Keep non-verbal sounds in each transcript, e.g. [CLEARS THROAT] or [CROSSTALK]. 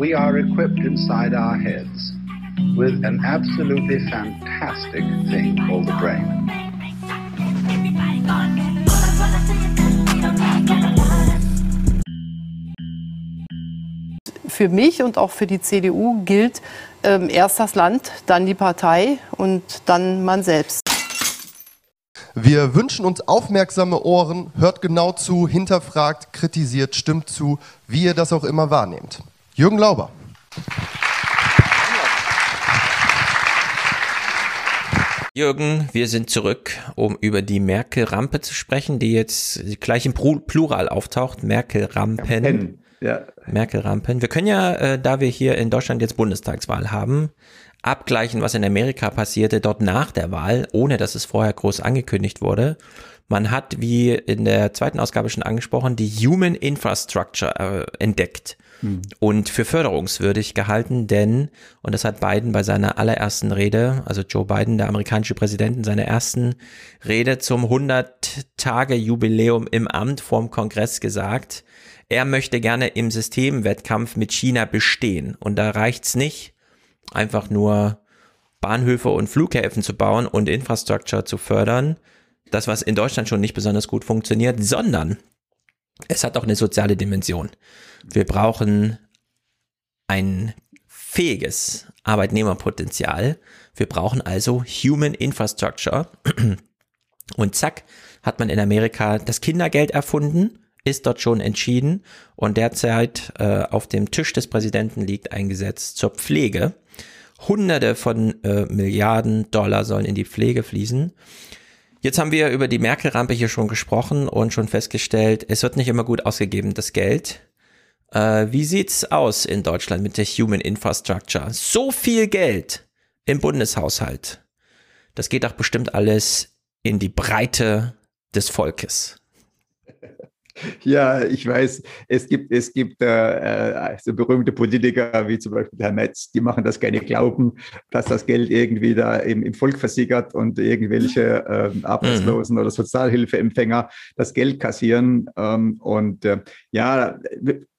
we are equipped inside our heads with an absolutely fantastic thing called the brain. Für mich und auch für die CDU gilt ähm, erst das Land, dann die Partei und dann man selbst. Wir wünschen uns aufmerksame Ohren, hört genau zu, hinterfragt, kritisiert, stimmt zu, wie ihr das auch immer wahrnehmt. Jürgen Lauber. Jürgen, wir sind zurück, um über die Merkel-Rampe zu sprechen, die jetzt gleich im Plural auftaucht. Merkel-Rampen. Ja. Merkel-Rampen. Wir können ja, äh, da wir hier in Deutschland jetzt Bundestagswahl haben, abgleichen, was in Amerika passierte, dort nach der Wahl, ohne dass es vorher groß angekündigt wurde. Man hat, wie in der zweiten Ausgabe schon angesprochen, die Human Infrastructure äh, entdeckt hm. und für förderungswürdig gehalten, denn, und das hat Biden bei seiner allerersten Rede, also Joe Biden, der amerikanische Präsident, in seiner ersten Rede zum 100-Tage-Jubiläum im Amt vorm Kongress gesagt, er möchte gerne im Systemwettkampf mit China bestehen. Und da reicht's nicht, einfach nur Bahnhöfe und Flughäfen zu bauen und Infrastructure zu fördern, das, was in Deutschland schon nicht besonders gut funktioniert, sondern es hat auch eine soziale Dimension. Wir brauchen ein fähiges Arbeitnehmerpotenzial. Wir brauchen also Human Infrastructure. Und zack, hat man in Amerika das Kindergeld erfunden, ist dort schon entschieden und derzeit äh, auf dem Tisch des Präsidenten liegt ein Gesetz zur Pflege. Hunderte von äh, Milliarden Dollar sollen in die Pflege fließen. Jetzt haben wir über die Merkel-Rampe hier schon gesprochen und schon festgestellt, es wird nicht immer gut ausgegeben, das Geld. Äh, wie sieht's aus in Deutschland mit der Human Infrastructure? So viel Geld im Bundeshaushalt. Das geht doch bestimmt alles in die Breite des Volkes. [LAUGHS] Ja, ich weiß, es gibt, es gibt äh, so berühmte Politiker wie zum Beispiel Herr Metz, die machen das gerne glauben, dass das Geld irgendwie da im, im Volk versickert und irgendwelche äh, Arbeitslosen mhm. oder Sozialhilfeempfänger das Geld kassieren. Ähm, und äh, ja,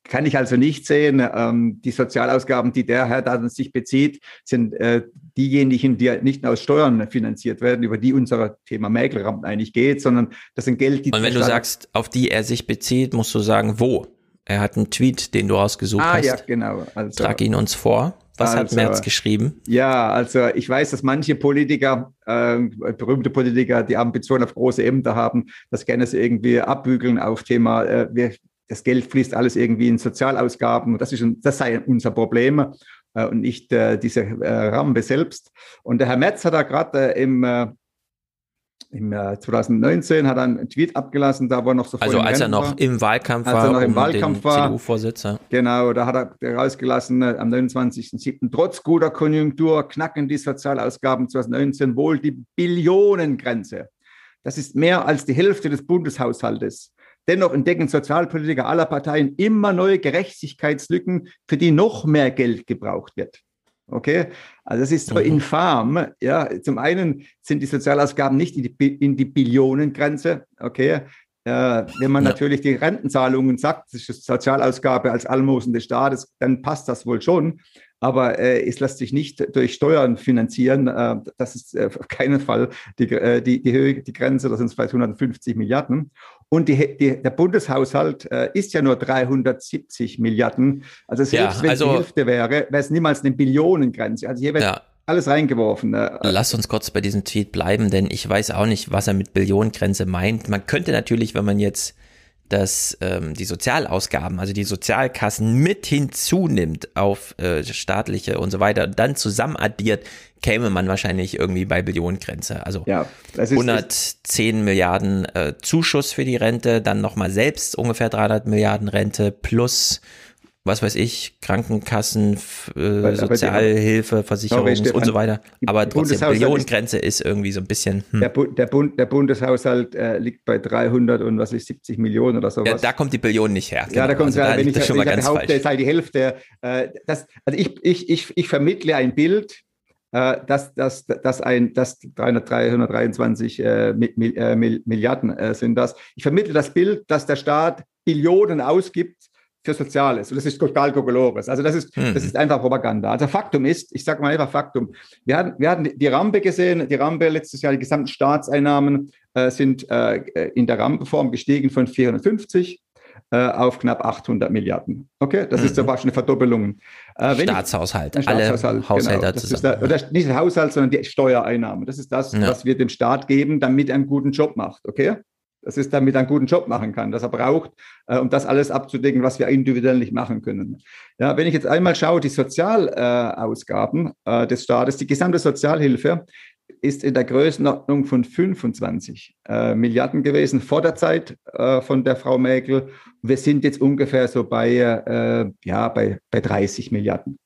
kann ich also nicht sehen. Ähm, die Sozialausgaben, die der Herr da sich bezieht, sind äh, diejenigen, die nicht aus Steuern finanziert werden, über die unser Thema Mäkelrampen eigentlich geht, sondern das sind Geld, die. Und wenn du sagst, auf die er sich bezieht, musst du sagen, wo? Er hat einen Tweet, den du ausgesucht ah, hast. Ah, ja, genau. Also, Trag ihn uns vor. Was also, hat Merz geschrieben? Ja, also ich weiß, dass manche Politiker, äh, berühmte Politiker, die Ambitionen auf große Ämter haben, das gerne irgendwie abbügeln auf Thema, äh, wir, das Geld fließt alles irgendwie in Sozialausgaben. Das, ist, das sei unser Problem äh, und nicht äh, diese äh, Rampe selbst. Und der Herr Metz hat da gerade äh, im, äh, im 2019 hat er einen Tweet abgelassen, da wo er noch so Also als er noch war. im Wahlkampf als war, er noch im Wahlkampf war, CDU-Vorsitzer. Genau, da hat er rausgelassen am 29.07. Trotz guter Konjunktur knacken die Sozialausgaben 2019 wohl die Billionengrenze. Das ist mehr als die Hälfte des Bundeshaushaltes. Dennoch entdecken Sozialpolitiker aller Parteien immer neue Gerechtigkeitslücken, für die noch mehr Geld gebraucht wird. Okay, also das ist so mhm. infam. Ja, zum einen sind die Sozialausgaben nicht in die, in die Billionengrenze. Okay, wenn man ja. natürlich die Rentenzahlungen sagt, das ist Sozialausgabe als Almosen des Staates, dann passt das wohl schon. Aber äh, es lässt sich nicht durch Steuern finanzieren. Äh, das ist äh, auf keinen Fall die, äh, die, die Höhe, die Grenze, das sind vielleicht 150 Milliarden. Und die, die, der Bundeshaushalt äh, ist ja nur 370 Milliarden. Also selbst ja, wenn also, die Hälfte wäre, wäre es niemals eine Billionengrenze. Also hier wird ja. Alles reingeworfen. Ne? Lass uns kurz bei diesem Tweet bleiben, denn ich weiß auch nicht, was er mit Billionengrenze meint. Man könnte natürlich, wenn man jetzt dass ähm, die Sozialausgaben, also die Sozialkassen mit hinzunimmt auf äh, staatliche und so weiter, dann zusammen addiert, käme man wahrscheinlich irgendwie bei Billionengrenze. Also ja, ist, 110 Milliarden äh, Zuschuss für die Rente, dann nochmal selbst ungefähr 300 Milliarden Rente plus was weiß ich, Krankenkassen, äh, Sozialhilfe, Versicherungs und so weiter. Aber trotzdem, Billionengrenze ist, irgendwie so ein bisschen. Hm. Der, Bund, der, Bund, der Bundeshaushalt äh, liegt bei 300 und was ist 70 Millionen oder sowas. Ja, da kommt die Billion nicht her. Genau. Ja, da kommt also, da, wenn ich, das schon mal ganz behaupte, ist halt die Hälfte. Äh, das, also ich, ich, ich, ich vermittle ein Bild, äh, dass, dass, dass, ein, dass 300, 323 äh, Milliarden äh, sind das. Ich vermittle das Bild, dass der Staat Billionen ausgibt für Soziales. Und das ist total Kokolores. Also das ist, mhm. das ist einfach Propaganda. Also Faktum ist, ich sage mal einfach Faktum. Wir hatten, wir hatten die Rampe gesehen, die Rampe letztes Jahr, die gesamten Staatseinnahmen äh, sind äh, in der Rampenform gestiegen von 450 äh, auf knapp 800 Milliarden. Okay, das mhm. ist so fast eine Verdoppelung. Äh, Staatshaushalt, ich, alle Staatshaushalt, Haushalte genau, zusammen. Der, oder nicht der Haushalt, sondern die Steuereinnahmen. Das ist das, ja. was wir dem Staat geben, damit er einen guten Job macht. Okay? Das ist, damit er einen guten Job machen kann, das er braucht, äh, um das alles abzudecken, was wir individuell nicht machen können. Ja, wenn ich jetzt einmal schaue, die Sozialausgaben äh, des Staates, die gesamte Sozialhilfe ist in der Größenordnung von 25 äh, Milliarden gewesen vor der Zeit äh, von der Frau Merkel. Wir sind jetzt ungefähr so bei, äh, ja, bei, bei 30 Milliarden.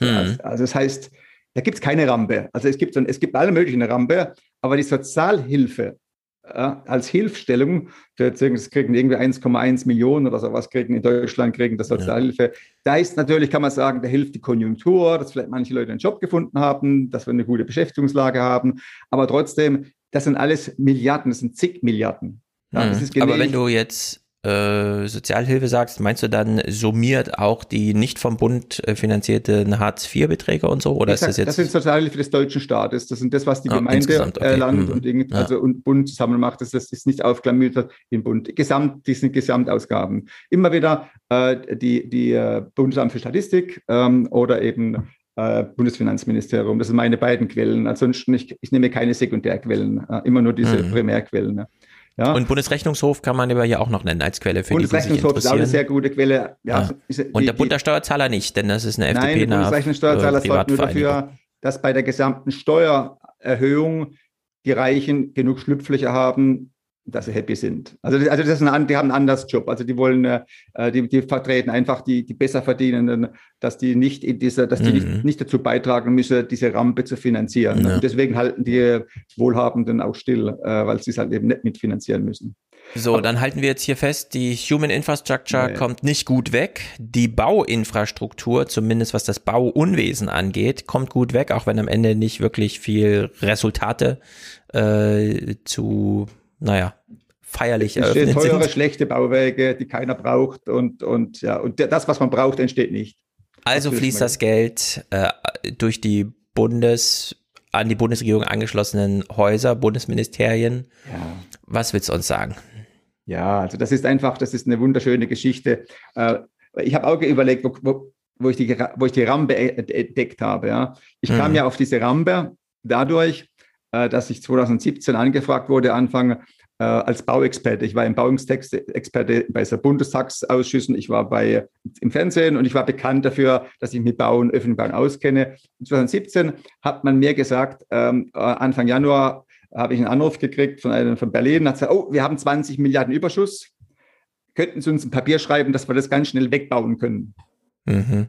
Hm. Also, also, das heißt, da gibt es keine Rampe. Also es gibt, es gibt alle möglichen Rampe, aber die Sozialhilfe als Hilfstellung, das kriegen irgendwie 1,1 Millionen oder sowas kriegen in Deutschland, kriegen das Sozialhilfe. Ja. Da ist natürlich, kann man sagen, da hilft die Konjunktur, dass vielleicht manche Leute einen Job gefunden haben, dass wir eine gute Beschäftigungslage haben. Aber trotzdem, das sind alles Milliarden, das sind zig Milliarden. Ja, mhm. Aber wenn du jetzt äh, Sozialhilfe sagst, meinst du dann summiert auch die nicht vom Bund äh, finanzierten Hartz-IV-Beträge und so? Oder ist das jetzt? Das sind Sozialhilfe des deutschen Staates. Das sind das, was die ah, Gemeinde, okay. äh, Land mhm. und, Ding, ja. also, und Bund zusammen macht. Das, das ist nicht aufklamütert im Bund. Gesamt, die sind Gesamtausgaben. Immer wieder äh, die, die äh, Bundesamt für Statistik ähm, oder eben Bundesfinanzministerium. Das sind meine beiden Quellen. Ansonsten, ich, ich nehme keine Sekundärquellen, immer nur diese mhm. Primärquellen. Ja. Und Bundesrechnungshof kann man aber hier auch noch nennen als Quelle für Bundesrechnungshof die, die ist auch eine sehr gute Quelle. Ja, ja. Und der Bund der Steuerzahler nicht, denn das ist eine FDP. Nein, der Bundesrechnungssteuerzahler äh, sorgt nur dafür, dass bei der gesamten Steuererhöhung die Reichen genug Schlupflöcher haben, dass sie happy sind. Also, also das ist ein, die haben einen anderen Job. Also die wollen, äh, die, die vertreten einfach die, die besser verdienenden, dass die nicht in dieser, dass die mhm. nicht, nicht, dazu beitragen müssen, diese Rampe zu finanzieren. Ja. Deswegen halten die Wohlhabenden auch still, äh, weil sie es halt eben nicht mitfinanzieren müssen. So, Aber, dann halten wir jetzt hier fest, die Human Infrastructure nee. kommt nicht gut weg. Die Bauinfrastruktur, zumindest was das Bauunwesen angeht, kommt gut weg, auch wenn am Ende nicht wirklich viel Resultate äh, zu naja, feierlich eröffnet teure, sind. schlechte Bauwerke, die keiner braucht und, und, ja, und das, was man braucht, entsteht nicht. Also das fließt das Geld äh, durch die Bundes, an die Bundesregierung angeschlossenen Häuser, Bundesministerien. Ja. Was willst du uns sagen? Ja, also das ist einfach, das ist eine wunderschöne Geschichte. Äh, ich habe auch überlegt, wo, wo, wo, ich die, wo ich die Rampe entdeckt habe. Ja. Ich mhm. kam ja auf diese Rampe dadurch, dass ich 2017 angefragt wurde, Anfang äh, als Bauexperte. Ich war im Bauungstextexperte bei so Bundestagsausschüssen, ich war bei, im Fernsehen und ich war bekannt dafür, dass ich mit Bauen, öffentlichen Bauen auskenne. 2017 hat man mir gesagt, ähm, äh, Anfang Januar habe ich einen Anruf gekriegt von einem von Berlin, hat gesagt, oh, wir haben 20 Milliarden Überschuss. Könnten Sie uns ein Papier schreiben, dass wir das ganz schnell wegbauen können? Mhm.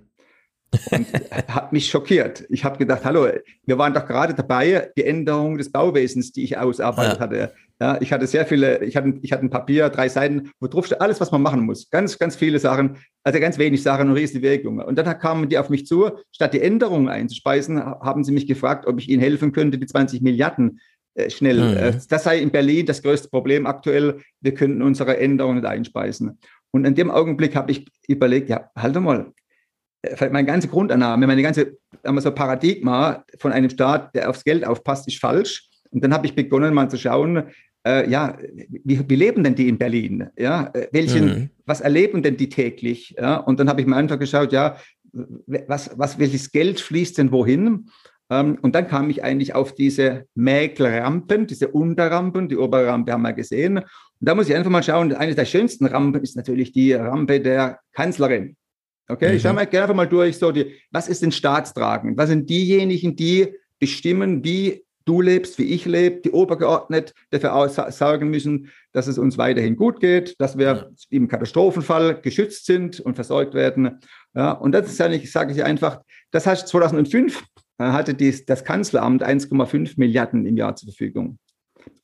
Und hat mich schockiert. Ich habe gedacht, hallo, wir waren doch gerade dabei, die Änderung des Bauwesens, die ich ausarbeitet ja. hatte. Ja, ich hatte sehr viele, ich hatte, ich hatte ein Papier, drei Seiten, wo drauf steht alles, was man machen muss. Ganz, ganz viele Sachen, also ganz wenig Sachen und riesige Bewegungen. Und dann kamen die auf mich zu, statt die Änderungen einzuspeisen, haben sie mich gefragt, ob ich ihnen helfen könnte, die 20 Milliarden äh, schnell. Mhm. Äh, das sei in Berlin das größte Problem aktuell. Wir könnten unsere Änderungen nicht einspeisen. Und in dem Augenblick habe ich überlegt, ja, halt mal, meine ganze Grundannahme, meine ganze so Paradigma von einem Staat, der aufs Geld aufpasst, ist falsch. Und dann habe ich begonnen, mal zu schauen, äh, ja, wie, wie, leben denn die in Berlin? Ja, äh, welchen, mhm. was erleben denn die täglich? Ja, und dann habe ich mir einfach geschaut, ja, was, was, welches Geld fließt denn wohin? Ähm, und dann kam ich eigentlich auf diese Mäkelrampen, diese Unterrampen, die obere Rampe haben wir gesehen. Und da muss ich einfach mal schauen, eine der schönsten Rampen ist natürlich die Rampe der Kanzlerin. Okay, mhm. ich schaue mal gerne mal durch, so die, was ist denn staatstragend? Was sind diejenigen, die bestimmen, wie du lebst, wie ich lebe, die obergeordnet dafür sorgen müssen, dass es uns weiterhin gut geht, dass wir ja. im Katastrophenfall geschützt sind und versorgt werden. Ja, und das ist eigentlich, sage ich einfach, das heißt 2005 äh, hatte dies, das Kanzleramt 1,5 Milliarden im Jahr zur Verfügung,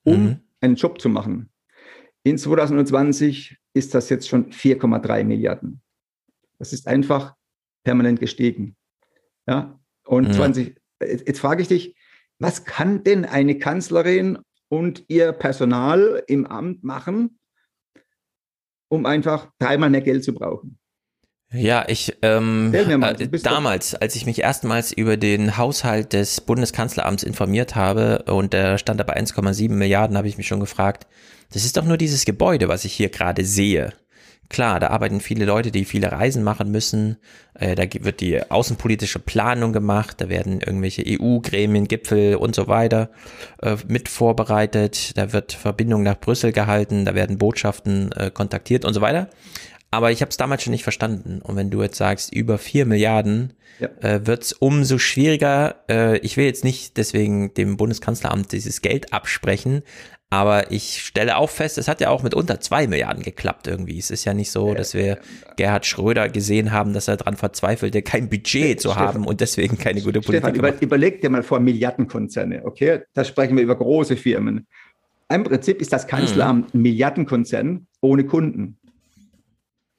um mhm. einen Job zu machen. In 2020 ist das jetzt schon 4,3 Milliarden. Das ist einfach permanent gestiegen. Ja, und ja. 20, jetzt frage ich dich, was kann denn eine Kanzlerin und ihr Personal im Amt machen, um einfach dreimal mehr Geld zu brauchen? Ja, ich ähm, mal, äh, damals, als ich mich erstmals über den Haushalt des Bundeskanzleramts informiert habe und der stand da bei 1,7 Milliarden, habe ich mich schon gefragt, das ist doch nur dieses Gebäude, was ich hier gerade sehe. Klar, da arbeiten viele Leute, die viele Reisen machen müssen. Äh, da wird die außenpolitische Planung gemacht, da werden irgendwelche EU-Gremien, Gipfel und so weiter äh, mit vorbereitet. Da wird Verbindung nach Brüssel gehalten, da werden Botschaften äh, kontaktiert und so weiter. Aber ich habe es damals schon nicht verstanden. Und wenn du jetzt sagst, über vier Milliarden, ja. äh, wird es umso schwieriger. Äh, ich will jetzt nicht deswegen dem Bundeskanzleramt dieses Geld absprechen, aber ich stelle auch fest, es hat ja auch mit unter zwei Milliarden geklappt irgendwie. Es ist ja nicht so, dass wir Gerhard Schröder gesehen haben, dass er daran verzweifelte, kein Budget zu Stefan, haben und deswegen keine gute Politik Stefan, über, überleg dir mal vor Milliardenkonzerne, okay? Da sprechen wir über große Firmen. Im Prinzip ist das Kanzleramt ein Milliardenkonzern ohne Kunden.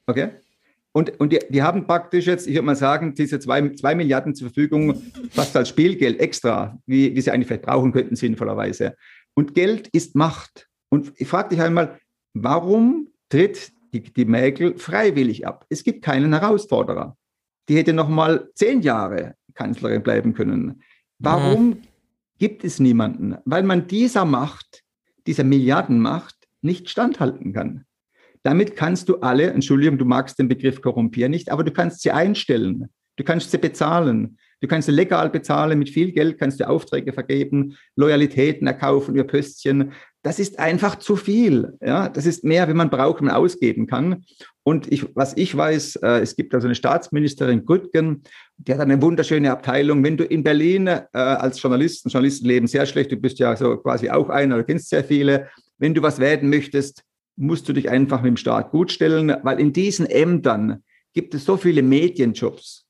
Okay? Und, und die, die, haben praktisch jetzt, ich würde mal sagen, diese zwei, zwei Milliarden zur Verfügung, fast als Spielgeld extra, wie, wie sie eigentlich vielleicht brauchen könnten, sinnvollerweise. Und Geld ist Macht. Und ich frage dich einmal, warum tritt die, die Merkel freiwillig ab? Es gibt keinen Herausforderer. Die hätte noch mal zehn Jahre Kanzlerin bleiben können. Warum mhm. gibt es niemanden? Weil man dieser Macht, dieser Milliardenmacht nicht standhalten kann. Damit kannst du alle, Entschuldigung, du magst den Begriff korrumpieren nicht, aber du kannst sie einstellen. Du kannst sie bezahlen. Du kannst legal bezahlen, mit viel Geld kannst du Aufträge vergeben, Loyalitäten erkaufen über Pöstchen. Das ist einfach zu viel. Ja, das ist mehr, wie man braucht, man ausgeben kann. Und ich, was ich weiß, äh, es gibt also eine Staatsministerin Grüttgen, die hat eine wunderschöne Abteilung. Wenn du in Berlin äh, als Journalist, Journalisten leben sehr schlecht, du bist ja so quasi auch einer oder kennst sehr viele. Wenn du was werden möchtest, musst du dich einfach mit dem Staat gutstellen, weil in diesen Ämtern gibt es so viele Medienjobs.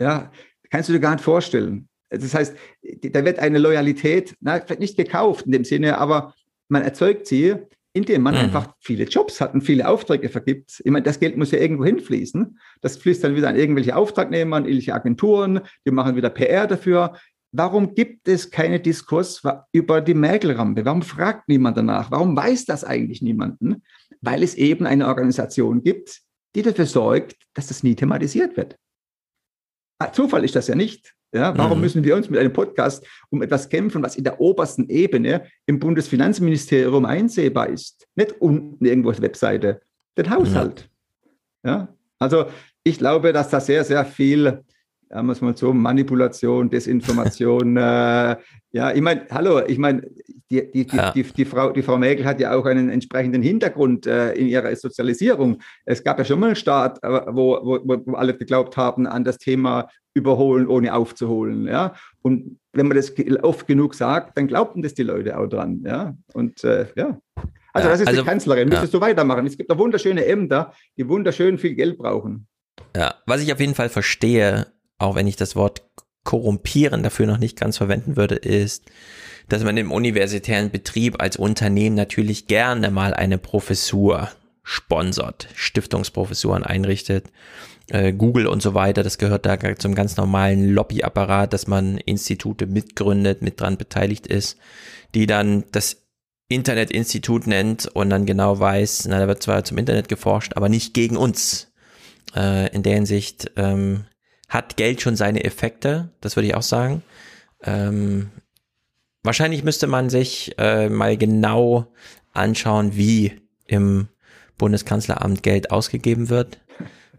Ja, kannst du dir gar nicht vorstellen. Das heißt, da wird eine Loyalität, na, vielleicht nicht gekauft in dem Sinne, aber man erzeugt sie, indem man mhm. einfach viele Jobs hat und viele Aufträge vergibt. Ich meine, das Geld muss ja irgendwo hinfließen. Das fließt dann wieder an irgendwelche Auftragnehmer, an irgendwelche Agenturen, die machen wieder PR dafür. Warum gibt es keine Diskurs über die Merkel-Rampe? Warum fragt niemand danach? Warum weiß das eigentlich niemanden? Weil es eben eine Organisation gibt, die dafür sorgt, dass das nie thematisiert wird. Ah, Zufall ist das ja nicht. Ja, warum mhm. müssen wir uns mit einem Podcast um etwas kämpfen, was in der obersten Ebene im Bundesfinanzministerium einsehbar ist? Nicht unten irgendwo auf der Webseite, den Haushalt. Mhm. Ja, also ich glaube, dass da sehr, sehr viel ja, muss man so, Manipulation, Desinformation. [LAUGHS] äh, ja, ich meine, hallo, ich meine, die, die, die, ja. die, die, Frau, die Frau Merkel hat ja auch einen entsprechenden Hintergrund äh, in ihrer Sozialisierung. Es gab ja schon mal einen Staat, äh, wo, wo, wo alle geglaubt haben an das Thema überholen, ohne aufzuholen. Ja? Und wenn man das oft genug sagt, dann glaubten das die Leute auch dran. Ja? Und äh, ja. Also, das ist also, die Kanzlerin. Müsstest ja. du weitermachen. Es gibt da wunderschöne Ämter, die wunderschön viel Geld brauchen. Ja, was ich auf jeden Fall verstehe, auch wenn ich das Wort korrumpieren dafür noch nicht ganz verwenden würde, ist, dass man im universitären Betrieb als Unternehmen natürlich gerne mal eine Professur sponsert, Stiftungsprofessuren einrichtet, äh, Google und so weiter, das gehört da zum ganz normalen Lobbyapparat, dass man Institute mitgründet, mit dran beteiligt ist, die dann das Internetinstitut nennt und dann genau weiß, na, da wird zwar zum Internet geforscht, aber nicht gegen uns. Äh, in der Hinsicht ähm, hat Geld schon seine Effekte, das würde ich auch sagen. Ähm, wahrscheinlich müsste man sich äh, mal genau anschauen, wie im Bundeskanzleramt Geld ausgegeben wird.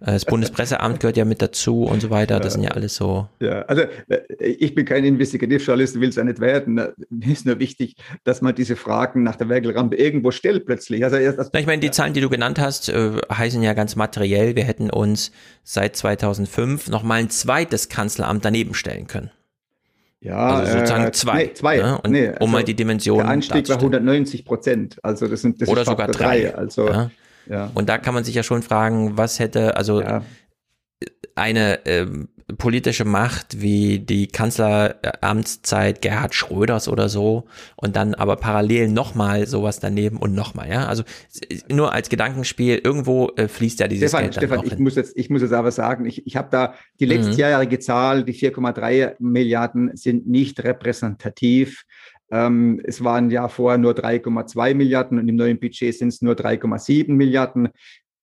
Äh, das Bundespresseamt gehört ja mit dazu und so weiter. Das sind ja alles so. Ja, also äh, ich bin kein Investigativjournalist, will es ja nicht werden. Mir ist nur wichtig, dass man diese Fragen nach der Werkelrampe irgendwo stellt plötzlich. Also ich meine, die Zahlen, die du genannt hast, äh, heißen ja ganz materiell, wir hätten uns seit 2005 nochmal ein zweites Kanzleramt daneben stellen können. Ja, also sozusagen zwei. Nee, zwei. Ne? Nee, also um mal die Dimension. Der Anstieg war 190 Prozent. Also das sind das Oder sogar drei. drei. Also ja. Ja. Und da kann man sich ja schon fragen, was hätte, also ja. eine ähm, politische Macht wie die Kanzleramtszeit Gerhard Schröders oder so und dann aber parallel nochmal sowas daneben und nochmal, ja. Also nur als Gedankenspiel, irgendwo äh, fließt ja dieses Stefan, Geld Stefan, ich hin. muss jetzt, ich muss jetzt aber sagen, ich, ich habe da die letztjährige mhm. Zahl, die 4,3 Milliarden sind nicht repräsentativ ähm, es waren ja vorher nur 3,2 Milliarden und im neuen Budget sind es nur 3,7 Milliarden.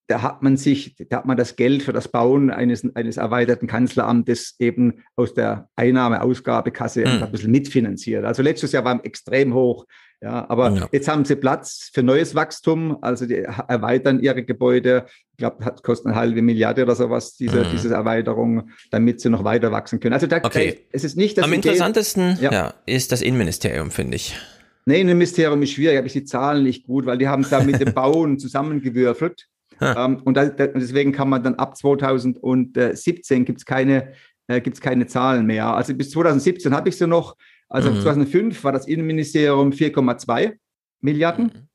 da hat man sich, da hat man das Geld für das Bauen eines, eines erweiterten Kanzleramtes eben aus der Einnahmeausgabekasse mhm. ein bisschen mitfinanziert. Also letztes Jahr war extrem hoch. Ja, aber ja. jetzt haben sie Platz für neues Wachstum, also die erweitern ihre Gebäude. Ich glaube, das kostet eine halbe Milliarde oder sowas, diese, mhm. diese Erweiterung, damit sie noch weiter wachsen können. Also da, okay. da, es ist nicht das Am Idee, interessantesten ja. ja. ist das Innenministerium, finde ich. Nee, Innenministerium ist schwierig, habe ich die Zahlen nicht gut, weil die haben da mit dem [LAUGHS] Bauen zusammengewürfelt. ähm, und da, deswegen kann man dann ab 2017 gibt es keine, äh, keine Zahlen mehr. Also bis 2017 habe ich sie noch. Also mhm. 2005 war das Innenministerium 4,2 Milliarden. Mhm.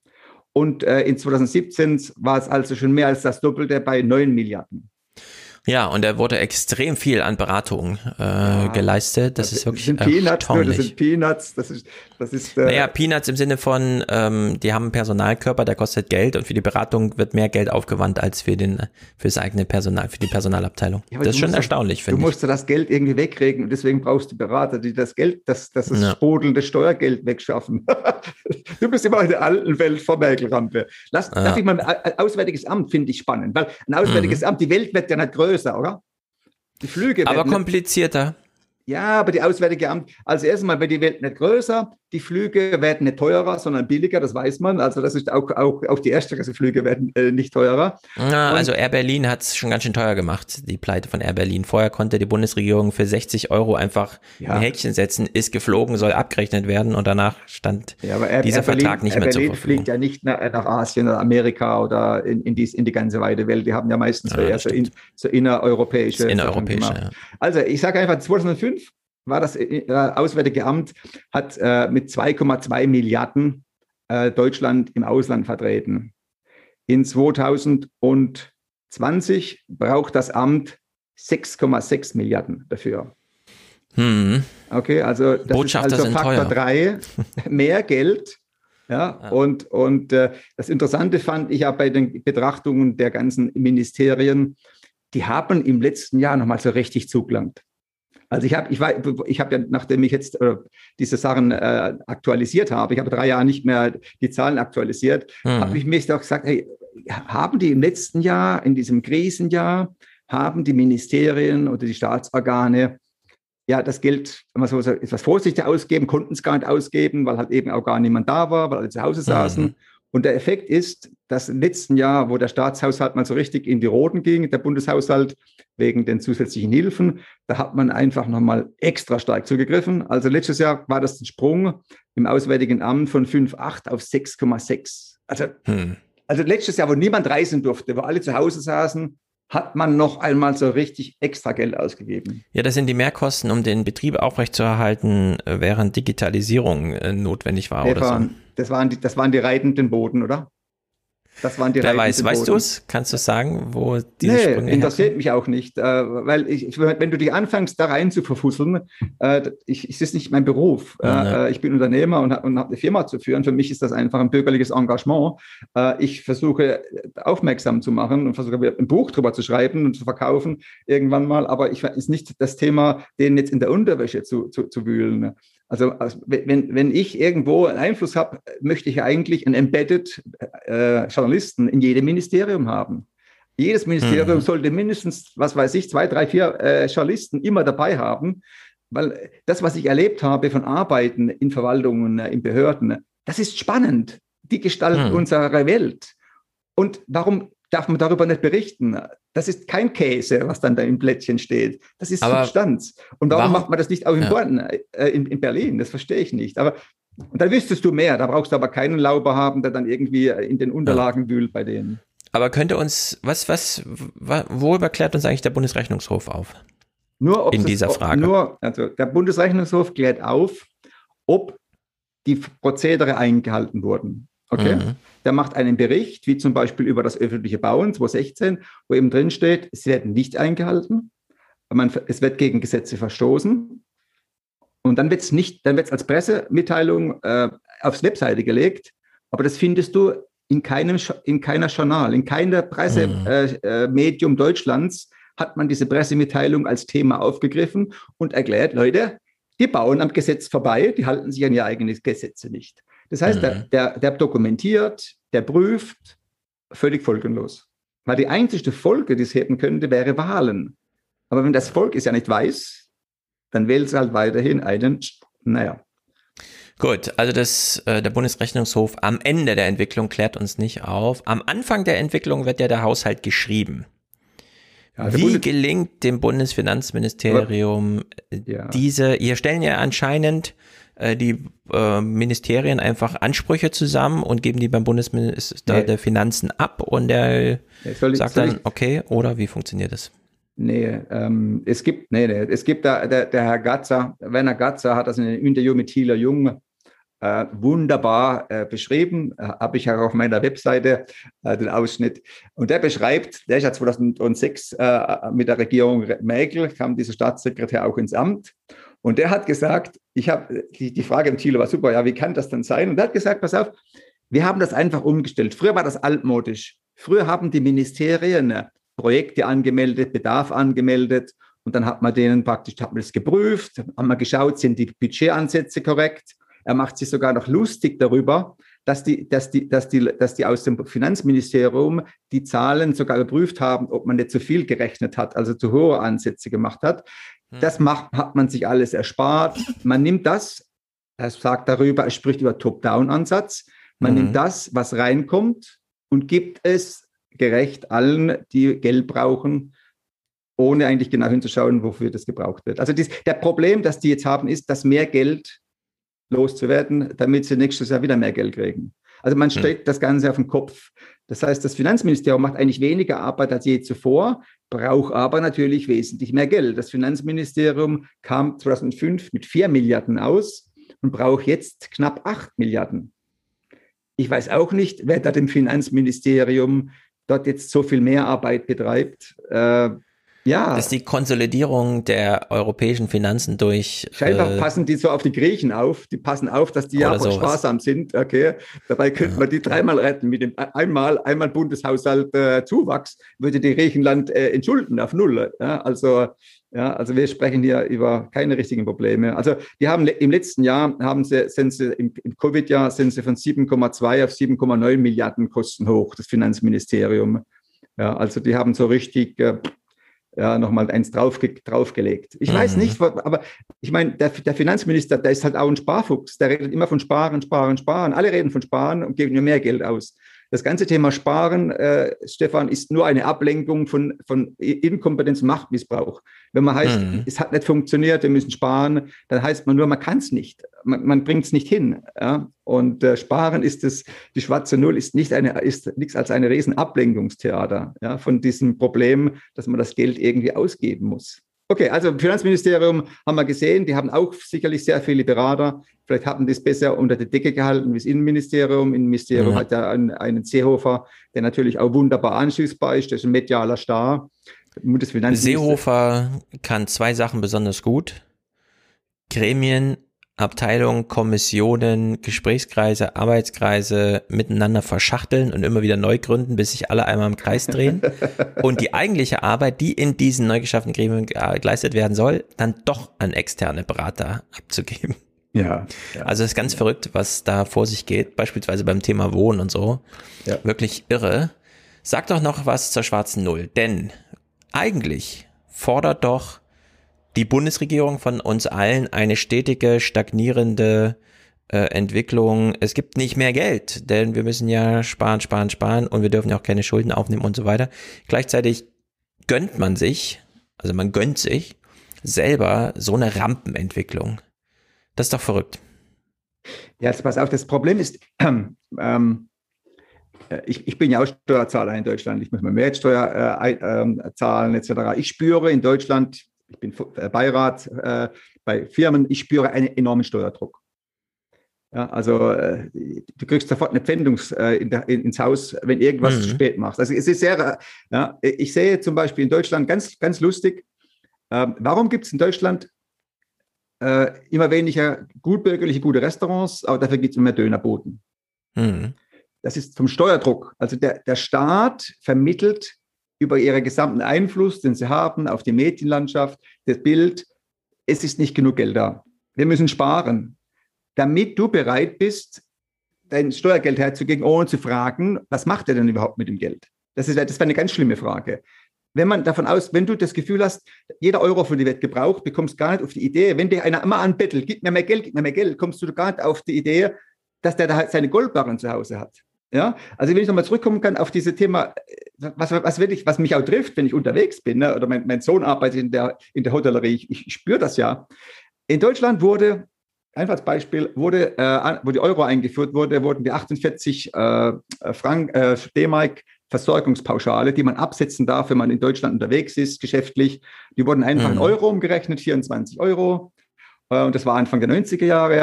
Und äh, in 2017 war es also schon mehr als das Doppelte bei 9 Milliarden. Ja, und er wurde extrem viel an Beratung äh, ja, geleistet. Das, das ist wirklich sind Peanuts, nur, das sind Peanuts. Das ist, das ist. Äh naja, Peanuts im Sinne von, ähm, die haben einen Personalkörper, der kostet Geld und für die Beratung wird mehr Geld aufgewandt als für den für das eigene Personal, für die Personalabteilung. Ja, das ist schon erstaunlich, finde ich. Du musst das Geld irgendwie wegkriegen und deswegen brauchst du Berater, die das Geld, das, das, ja. sprudelnde Steuergeld wegschaffen. [LAUGHS] du bist immer in der alten Welt vor Merkel-Rampe. Lass, ja. Darf ich mal, ein Auswärtiges Amt finde ich spannend, weil ein Auswärtiges mhm. Amt, die Welt wird ja nicht größer oder? Die Flüge Aber komplizierter. Ja, aber die Auswärtige Amt, also erstmal wird die Welt nicht größer, die Flüge werden nicht teurer, sondern billiger, das weiß man. Also das ist auch, auch, auch die Erstklasse-Flüge werden äh, nicht teurer. Ja, also Air Berlin hat es schon ganz schön teuer gemacht, die Pleite von Air Berlin. Vorher konnte die Bundesregierung für 60 Euro einfach ja. ein Häkchen setzen, ist geflogen, soll abgerechnet werden und danach stand ja, Air, dieser Air Vertrag nicht Air mehr Berlin zur Verfügung. fliegt ja nicht nach, nach, Asien oder Amerika oder in, in, dies, in die ganze weite Welt. Die haben ja meistens ja, eher so, in, so innereuropäische. Innereuropäische, ja. Also ich sage einfach 2005 war das äh, Auswärtige Amt, hat äh, mit 2,2 Milliarden äh, Deutschland im Ausland vertreten. In 2020 braucht das Amt 6,6 Milliarden dafür. Hm. Okay, also das Botschafter ist also Faktor 3 [LAUGHS] mehr Geld. Ja, ja, und, und äh, das Interessante fand ich ja bei den Betrachtungen der ganzen Ministerien, die haben im letzten Jahr nochmal so richtig zugelangt. Also ich habe, ich war, ich habe ja, nachdem ich jetzt äh, diese Sachen äh, aktualisiert habe, ich habe drei Jahre nicht mehr die Zahlen aktualisiert, mhm. habe ich mir doch gesagt, hey, haben die im letzten Jahr, in diesem Krisenjahr, haben die Ministerien oder die Staatsorgane ja das Geld, wenn man so etwas vorsichtig ausgeben, konnten es gar nicht ausgeben, weil halt eben auch gar niemand da war, weil alle zu Hause saßen. Mhm. Und der Effekt ist, dass im letzten Jahr, wo der Staatshaushalt mal so richtig in die Roten ging, der Bundeshaushalt wegen den zusätzlichen Hilfen, da hat man einfach nochmal extra stark zugegriffen. Also letztes Jahr war das ein Sprung im Auswärtigen Amt von 5,8 auf 6,6. Also, hm. also letztes Jahr, wo niemand reisen durfte, wo alle zu Hause saßen, hat man noch einmal so richtig extra Geld ausgegeben. Ja, das sind die Mehrkosten, um den Betrieb aufrechtzuerhalten, äh, während Digitalisierung äh, notwendig war Stefan, oder so. Das waren die, das waren die reitenden Boden, oder? Das waren die Wer weiß, weißt du es? Kannst du sagen, wo diese nee, Sprünge interessiert herkommen? mich auch nicht, äh, weil ich, wenn du die anfängst, da rein zu verfusseln, äh, ich, es ist nicht mein Beruf. Äh, ich bin Unternehmer und, und habe eine Firma zu führen. Für mich ist das einfach ein bürgerliches Engagement. Ich versuche aufmerksam zu machen und versuche ein Buch drüber zu schreiben und zu verkaufen irgendwann mal, aber ich ist nicht das Thema, den jetzt in der Unterwäsche zu, zu, zu wühlen. Also, wenn, wenn ich irgendwo einen Einfluss habe, möchte ich eigentlich einen Embedded äh, Journalisten in jedem Ministerium haben. Jedes Ministerium mhm. sollte mindestens, was weiß ich, zwei, drei, vier äh, Journalisten immer dabei haben, weil das, was ich erlebt habe von Arbeiten in Verwaltungen, äh, in Behörden, das ist spannend. Die Gestalt mhm. unserer Welt. Und warum darf man darüber nicht berichten? Das ist kein Käse, was dann da im Blättchen steht. Das ist Aber Substanz. Und warum, warum, macht man das nicht auch in, ja. Bonn, äh, in, in, Berlin? Das verstehe ich nicht. Aber und dann wüsstest du mehr. Da brauchst du aber keinen Lauber haben, der dann irgendwie in den Unterlagen ja. wühlt bei denen. Aber könnte uns, was, was, worüber klärt uns eigentlich der Bundesrechnungshof auf? Nur in dieser Frage. Nur, also der Bundesrechnungshof klärt auf, ob die Prozedere eingehalten wurden. Okay? Mhm. Der macht einen Bericht, wie zum Beispiel über das öffentliche Bauen 2016, wo eben drin steht, sie werden nicht eingehalten, man, es wird gegen Gesetze verstoßen. Und dann wird es nicht, dann wird es als Pressemitteilung äh, aufs Webseite gelegt, aber das findest du in keinem, in keiner Journal, in keiner Pressemedium mhm. äh, äh, Deutschlands hat man diese Pressemitteilung als Thema aufgegriffen und erklärt, Leute, die bauen am Gesetz vorbei, die halten sich an ihre eigenen Gesetze nicht. Das heißt, mhm. der, der, der dokumentiert, der prüft, völlig folgenlos. Weil die einzige Folge, die es hätten könnte, wäre Wahlen. Aber wenn das Volk es ja nicht weiß, dann wählt es halt weiterhin einen, naja. Gut, also das, äh, der Bundesrechnungshof am Ende der Entwicklung klärt uns nicht auf. Am Anfang der Entwicklung wird ja der Haushalt geschrieben. Ja, Wie Bundes gelingt dem Bundesfinanzministerium Aber, ja. diese, hier stellen ja anscheinend äh, die äh, Ministerien einfach Ansprüche zusammen und geben die beim Bundesminister nee. der Finanzen ab und der nee, sagt dann, okay, oder wie funktioniert das? Nee, ähm, es gibt, nee, nee, es gibt da, der, der Herr Gatzer, Werner Gatzer hat das in einem Interview mit Thieler Jung äh, wunderbar äh, beschrieben, äh, habe ich auch auf meiner Webseite äh, den Ausschnitt. Und der beschreibt, der ist ja 2006 äh, mit der Regierung Mäkel, kam dieser Staatssekretär auch ins Amt. Und der hat gesagt, ich habe, die, die Frage im Thieler war super, ja, wie kann das denn sein? Und er hat gesagt, pass auf, wir haben das einfach umgestellt. Früher war das altmodisch. Früher haben die Ministerien Projekte angemeldet, Bedarf angemeldet und dann hat man denen praktisch, hat man das geprüft, haben wir geschaut, sind die Budgetansätze korrekt. Er macht sich sogar noch lustig darüber, dass die, dass die, dass die, dass die aus dem Finanzministerium die Zahlen sogar überprüft haben, ob man nicht zu viel gerechnet hat, also zu hohe Ansätze gemacht hat. Hm. Das macht, hat man sich alles erspart. Man nimmt das, er sagt darüber, er spricht über Top-Down-Ansatz. Man mhm. nimmt das, was reinkommt und gibt es gerecht allen, die Geld brauchen, ohne eigentlich genau hinzuschauen, wofür das gebraucht wird. Also dies, der Problem, das die jetzt haben, ist, dass mehr Geld loszuwerden, damit sie nächstes Jahr wieder mehr Geld kriegen. Also man hm. stellt hm. das Ganze auf den Kopf. Das heißt, das Finanzministerium macht eigentlich weniger Arbeit als je zuvor, braucht aber natürlich wesentlich mehr Geld. Das Finanzministerium kam 2005 mit 4 Milliarden aus und braucht jetzt knapp 8 Milliarden. Ich weiß auch nicht, wer da dem Finanzministerium dort jetzt so viel mehr Arbeit betreibt. Äh, ja. Das ist die Konsolidierung der europäischen Finanzen durch. Scheinbar äh, passen die so auf die Griechen auf. Die passen auf, dass die ja sparsam sind. Okay. Dabei könnte ja. man die dreimal retten. Mit dem einmal, einmal Bundeshaushalt äh, Zuwachs würde die Griechenland äh, entschulden auf Null. Ja, also ja, also wir sprechen hier über keine richtigen Probleme. Also die haben im letzten Jahr haben sie, sind sie im, im Covid-Jahr sind sie von 7,2 auf 7,9 Milliarden Kosten hoch, das Finanzministerium. Ja, also die haben so richtig äh, ja, nochmal eins drauf, draufgelegt. Ich mhm. weiß nicht, aber ich meine, der, der, Finanzminister, der ist halt auch ein Sparfuchs. Der redet immer von Sparen, Sparen, Sparen. Alle reden von Sparen und geben mir mehr Geld aus. Das ganze Thema Sparen, äh, Stefan, ist nur eine Ablenkung von, von Inkompetenz und Machtmissbrauch. Wenn man heißt, mhm. es hat nicht funktioniert, wir müssen sparen, dann heißt man nur, man kann es nicht. Man, man bringt es nicht hin. Ja? Und äh, Sparen ist es, die schwarze Null ist nicht eine, ist nichts als ein riesen Ablenkungstheater ja, von diesem Problem, dass man das Geld irgendwie ausgeben muss. Okay, also Finanzministerium haben wir gesehen, die haben auch sicherlich sehr viele Berater. Vielleicht hatten die es besser unter der Decke gehalten wie das Innenministerium. Innenministerium mhm. hat ja einen, einen Seehofer, der natürlich auch wunderbar anschließbar ist, das ist ein medialer Star. Seehofer kann zwei Sachen besonders gut. Gremien Abteilungen, Kommissionen, Gesprächskreise, Arbeitskreise miteinander verschachteln und immer wieder neu gründen, bis sich alle einmal im Kreis drehen. [LAUGHS] und die eigentliche Arbeit, die in diesen neu geschaffenen Gremien geleistet werden soll, dann doch an externe Berater abzugeben. Ja. ja also es ist ganz ja. verrückt, was da vor sich geht, beispielsweise beim Thema Wohnen und so. Ja. Wirklich irre. Sag doch noch was zur schwarzen Null, denn eigentlich fordert doch die Bundesregierung von uns allen eine stetige, stagnierende äh, Entwicklung. Es gibt nicht mehr Geld, denn wir müssen ja sparen, sparen, sparen und wir dürfen ja auch keine Schulden aufnehmen und so weiter. Gleichzeitig gönnt man sich, also man gönnt sich selber so eine Rampenentwicklung. Das ist doch verrückt. Ja, jetzt pass auf, das Problem ist, [CLEARS THROAT] ähm, ähm, ich, ich, bin ja auch Steuerzahler in Deutschland, ich muss mal Mehrwertsteuer äh, äh, zahlen etc. Ich spüre in Deutschland ich bin äh, Beirat äh, bei Firmen, ich spüre einen enormen Steuerdruck. Ja, also äh, du kriegst sofort eine Pfändung äh, in in, ins Haus, wenn irgendwas mhm. zu spät machst. Also es ist sehr, ja, ich sehe zum Beispiel in Deutschland ganz, ganz lustig, äh, warum gibt es in Deutschland äh, immer weniger gutbürgerliche, gute Restaurants, aber dafür gibt es immer mehr Dönerboten. Mhm. Das ist vom Steuerdruck. Also der, der Staat vermittelt über ihren gesamten Einfluss, den sie haben auf die Medienlandschaft, das Bild, es ist nicht genug Geld da. Wir müssen sparen, damit du bereit bist, dein Steuergeld herzugeben, ohne zu fragen, was macht er denn überhaupt mit dem Geld? Das, ist, das wäre eine ganz schlimme Frage. Wenn man davon aus, wenn du das Gefühl hast, jeder Euro von dir wird gebraucht, bekommst gar nicht auf die Idee, wenn dir einer immer anbettelt, gib mir mehr Geld, gib mir mehr Geld, kommst du gar nicht auf die Idee, dass der da halt seine Goldbarren zu Hause hat. Ja, also wenn ich nochmal zurückkommen kann auf dieses Thema, was, was wirklich, was mich auch trifft, wenn ich unterwegs bin, ne, oder mein, mein, Sohn arbeitet in der, in der Hotellerie, ich, ich spüre das ja. In Deutschland wurde, einfach als Beispiel, wurde, äh, wo die Euro eingeführt wurde, wurden die 48 äh, Frank, äh, D-Mark Versorgungspauschale, die man absetzen darf, wenn man in Deutschland unterwegs ist, geschäftlich. Die wurden einfach mhm. in Euro umgerechnet, 24 Euro. Äh, und das war Anfang der 90er Jahre.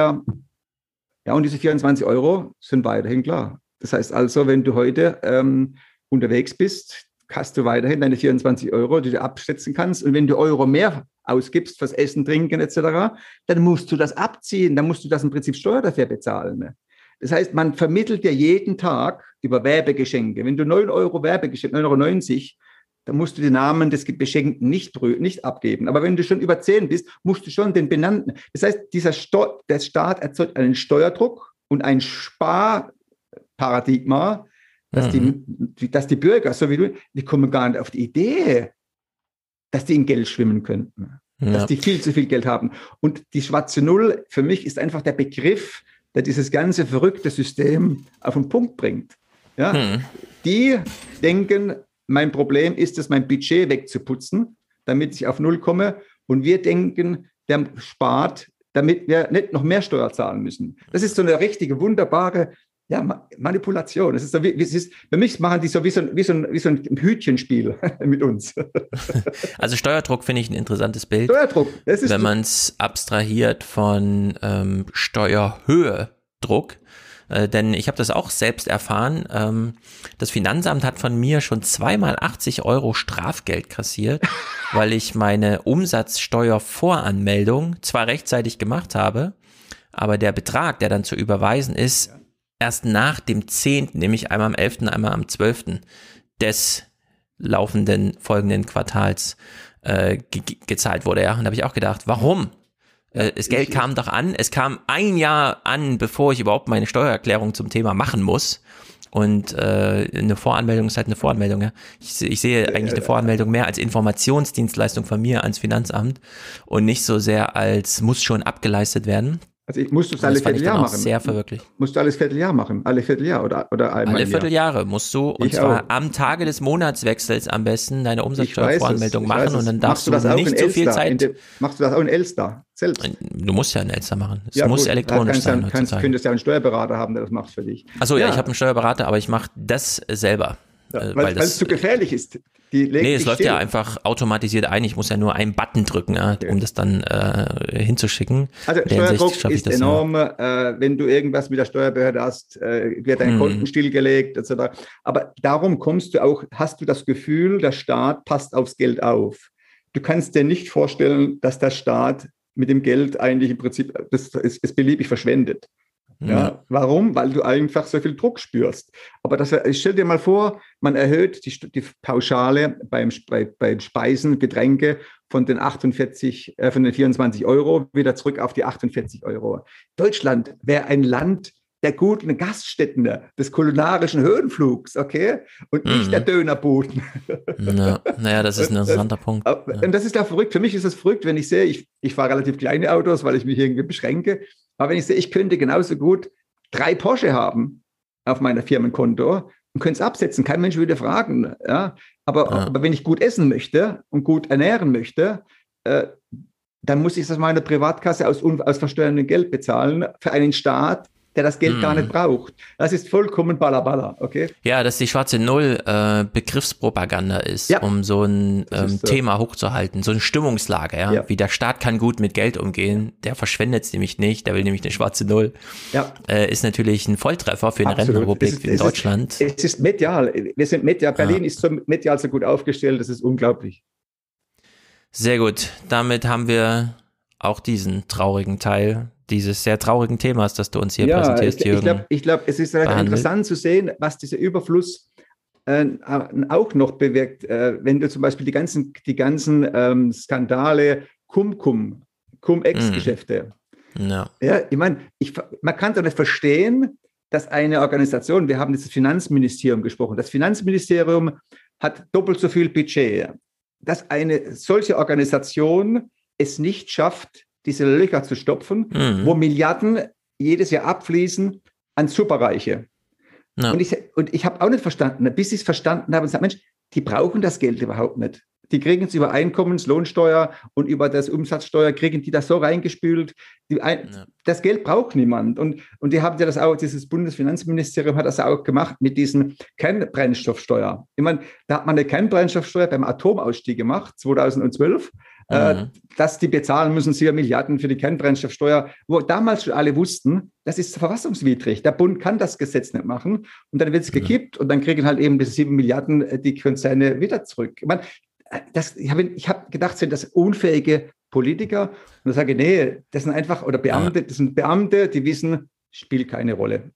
Ja, und diese 24 Euro sind weiterhin klar. Das heißt also, wenn du heute ähm, unterwegs bist, hast du weiterhin deine 24 Euro, die du absetzen kannst. Und wenn du Euro mehr ausgibst fürs Essen, Trinken etc., dann musst du das abziehen. Dann musst du das im Prinzip Steuer dafür bezahlen. Ne? Das heißt, man vermittelt dir jeden Tag über Werbegeschenke. Wenn du 9 Euro Werbegeschenk, 9,90 Euro, dann musst du den Namen des Beschenkten nicht, nicht abgeben. Aber wenn du schon über 10 bist, musst du schon den benannten. Das heißt, dieser Sto der Staat erzeugt einen Steuerdruck und ein Spar Paradigma, dass, mhm. die, dass die Bürger, so wie du, die kommen gar nicht auf die Idee, dass die in Geld schwimmen könnten, ja. dass die viel zu viel Geld haben. Und die schwarze Null für mich ist einfach der Begriff, der dieses ganze verrückte System auf den Punkt bringt. Ja? Mhm. Die denken, mein Problem ist es, mein Budget wegzuputzen, damit ich auf Null komme. Und wir denken, der spart, damit wir nicht noch mehr Steuer zahlen müssen. Das ist so eine richtige, wunderbare ja, Manipulation. Es ist, so wie, es ist, für mich machen die so wie so ein, wie so ein, wie so ein Hütchenspiel [LAUGHS] mit uns. [LAUGHS] Also Steuerdruck finde ich ein interessantes Bild. Steuerdruck, wenn man es abstrahiert von ähm, Steuerhöhe-Druck. Äh, denn ich habe das auch selbst erfahren. Ähm, das Finanzamt hat von mir schon zweimal 80 Euro Strafgeld kassiert, [LAUGHS] weil ich meine Umsatzsteuervoranmeldung zwar rechtzeitig gemacht habe, aber der Betrag, der dann zu überweisen ist, ja erst nach dem 10., nämlich einmal am 11., einmal am 12. des laufenden folgenden Quartals äh, ge gezahlt wurde. Ja, und da habe ich auch gedacht, warum? Äh, das Geld kam doch an. Es kam ein Jahr an, bevor ich überhaupt meine Steuererklärung zum Thema machen muss. Und äh, eine Voranmeldung ist halt eine Voranmeldung. Ja? Ich, ich sehe eigentlich eine Voranmeldung mehr als Informationsdienstleistung von mir ans Finanzamt und nicht so sehr als muss schon abgeleistet werden. Also ich, musst du es alle Vierteljahr machen? Sehr verwirklicht. Musst du alles Vierteljahr machen? Alle Vierteljahr oder, oder einmal Alle Vierteljahre musst du, und ich zwar auch. am Tage des Monatswechsels am besten deine Umsatzsteuervoranmeldung machen und dann darfst du, du nicht so viel Zeit. De, machst du das auch in Elster selbst? Du musst ja in Elster machen. Es ja, muss gut, elektronisch sein. Dann kannst, könntest ja einen Steuerberater haben, der das macht für dich. Achso, ja, ja ich habe einen Steuerberater, aber ich mache das selber. Ja, äh, weil, es zu gefährlich ist. Die nee, es läuft still. ja einfach automatisiert ein. Ich muss ja nur einen Button drücken, ja, um das dann äh, hinzuschicken. Also Steuerdruck ist enorm. Äh, wenn du irgendwas mit der Steuerbehörde hast, äh, wird dein hm. Konten stillgelegt etc. Aber darum kommst du auch, hast du das Gefühl, der Staat passt aufs Geld auf. Du kannst dir nicht vorstellen, dass der Staat mit dem Geld eigentlich im Prinzip das ist, ist beliebig verschwendet. Ja, warum? Weil du einfach so viel Druck spürst. Aber das, ich stell dir mal vor, man erhöht die, die Pauschale beim, bei, beim Speisen, Getränke von den 48, äh, von den 24 Euro wieder zurück auf die 48 Euro. Deutschland wäre ein Land der guten Gaststätten, des kulinarischen Höhenflugs, okay? Und nicht mhm. der Dönerboden. Ja, naja, das ist ein interessanter Punkt. Und das ist ja verrückt. Für mich ist es verrückt, wenn ich sehe, ich, ich fahre relativ kleine Autos, weil ich mich irgendwie beschränke. Aber wenn ich sehe, ich könnte genauso gut drei Porsche haben auf meiner Firmenkonto und könnte es absetzen, kein Mensch würde fragen. Ja? Aber, ja. aber wenn ich gut essen möchte und gut ernähren möchte, äh, dann muss ich das meiner Privatkasse aus, aus versteuerndem Geld bezahlen für einen Staat, der das Geld mm. gar nicht hm. braucht. Das ist vollkommen balabala, okay? Ja, dass die schwarze Null äh, Begriffspropaganda ist, ja. um so ein ähm, ist, Thema hochzuhalten, so eine Stimmungslage, ja? ja? Wie der Staat kann gut mit Geld umgehen, der verschwendet es nämlich nicht, der will nämlich eine schwarze Null. Ja. Äh, ist natürlich ein Volltreffer für eine Rentenrepublik in Deutschland. Ist, es ist medial. Wir sind medial. Berlin ja. ist so medial so gut aufgestellt, das ist unglaublich. Sehr gut. Damit haben wir auch diesen traurigen Teil dieses sehr traurigen Themas, das du uns hier ja, präsentierst, ich, Jürgen. Ich glaube, ich glaub, es ist halt interessant zu sehen, was dieser Überfluss äh, auch noch bewirkt, äh, wenn du zum Beispiel die ganzen, die ganzen ähm, Skandale Cum-Cum, Cum-Ex-Geschäfte. Mm. Ja. ja, ich meine, ich, man kann doch nicht verstehen, dass eine Organisation, wir haben jetzt das Finanzministerium gesprochen, das Finanzministerium hat doppelt so viel Budget, dass eine solche Organisation es nicht schafft, diese Löcher zu stopfen, mhm. wo Milliarden jedes Jahr abfließen an Superreiche. Ja. Und ich, und ich habe auch nicht verstanden, bis ich es verstanden habe und sage, Mensch, die brauchen das Geld überhaupt nicht. Die kriegen es über Einkommenslohnsteuer und über das Umsatzsteuer, kriegen die das so reingespült. Ein, ja. Das Geld braucht niemand. Und, und die haben ja das auch, dieses Bundesfinanzministerium hat das auch gemacht mit diesen Kernbrennstoffsteuer. Ich meine, da hat man eine Kernbrennstoffsteuer beim Atomausstieg gemacht, 2012. Äh, mhm. dass die bezahlen müssen, sie Milliarden für die Kernbrennstoffsteuer, wo damals schon alle wussten, das ist verfassungswidrig. Der Bund kann das Gesetz nicht machen. Und dann wird es gekippt und dann kriegen halt eben diese sieben Milliarden äh, die Konzerne wieder zurück. Ich, meine, äh, das, ich habe ich hab gedacht, sind das unfähige Politiker. Und da sage ich, nee, das sind einfach, oder Beamte, das sind Beamte, die wissen, spielt keine Rolle.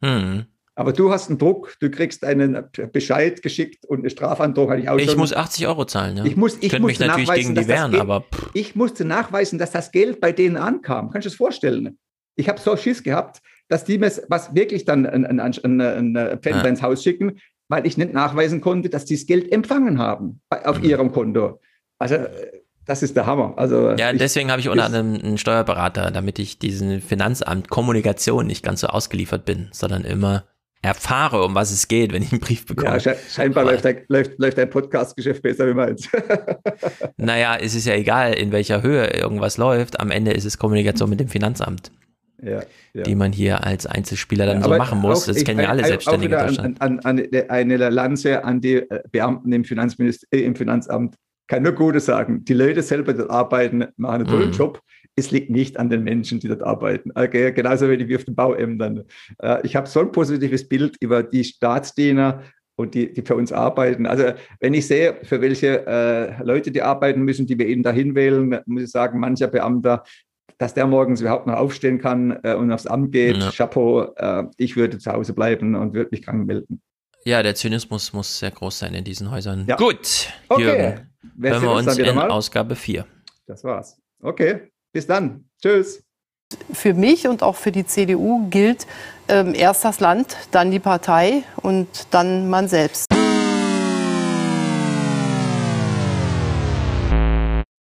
Mhm. Aber du hast einen Druck, du kriegst einen Bescheid geschickt und eine Strafandrohung hatte ich auch ich schon. Ich muss 80 Euro zahlen, ja. Ich muss, ich könnte mich natürlich gegen die wehren, Geld, aber. Ich musste nachweisen, dass das Geld bei denen ankam. Kannst du das vorstellen? Ich habe so Schiss gehabt, dass die mir was wirklich dann ein, ein, ein, ein ja. ins Haus schicken, weil ich nicht nachweisen konnte, dass die das Geld empfangen haben auf mhm. ihrem Konto. Also das ist der Hammer. Also ja, ich, deswegen habe ich unter anderem einen Steuerberater, damit ich diesen Finanzamt Kommunikation nicht ganz so ausgeliefert bin, sondern immer erfahre, um was es geht, wenn ich einen Brief bekomme. Ja, scheinbar läuft dein, läuft, läuft dein Podcast-Geschäft besser wie meins. [LAUGHS] [LAUGHS] naja, es ist ja egal, in welcher Höhe irgendwas läuft. Am Ende ist es Kommunikation mit dem Finanzamt. Ja, ja. die man hier als Einzelspieler dann ja, so machen muss. Das ich, kennen ja alle Selbstständigen in Deutschland. An, an, an, eine Lanze an die äh, Beamten im, Finanzminister, äh, im Finanzamt. Kann nur Gutes sagen. Die Leute selber, die arbeiten, machen einen tollen mhm. Job es liegt nicht an den Menschen, die dort arbeiten. Okay, genauso wenig wie auf den Bauämtern. Äh, ich habe so ein positives Bild über die Staatsdiener und die, die für uns arbeiten. Also wenn ich sehe, für welche äh, Leute die arbeiten müssen, die wir ihnen dahin wählen, muss ich sagen, mancher Beamter, dass der morgens überhaupt noch aufstehen kann äh, und aufs Amt geht, ja. Chapeau, äh, ich würde zu Hause bleiben und würde mich krank melden. Ja, der Zynismus muss sehr groß sein in diesen Häusern. Ja. Gut, okay. Jürgen, hören wir uns in mal? Ausgabe 4. Das war's. Okay. Bis dann. Tschüss. Für mich und auch für die CDU gilt ähm, erst das Land, dann die Partei und dann man selbst.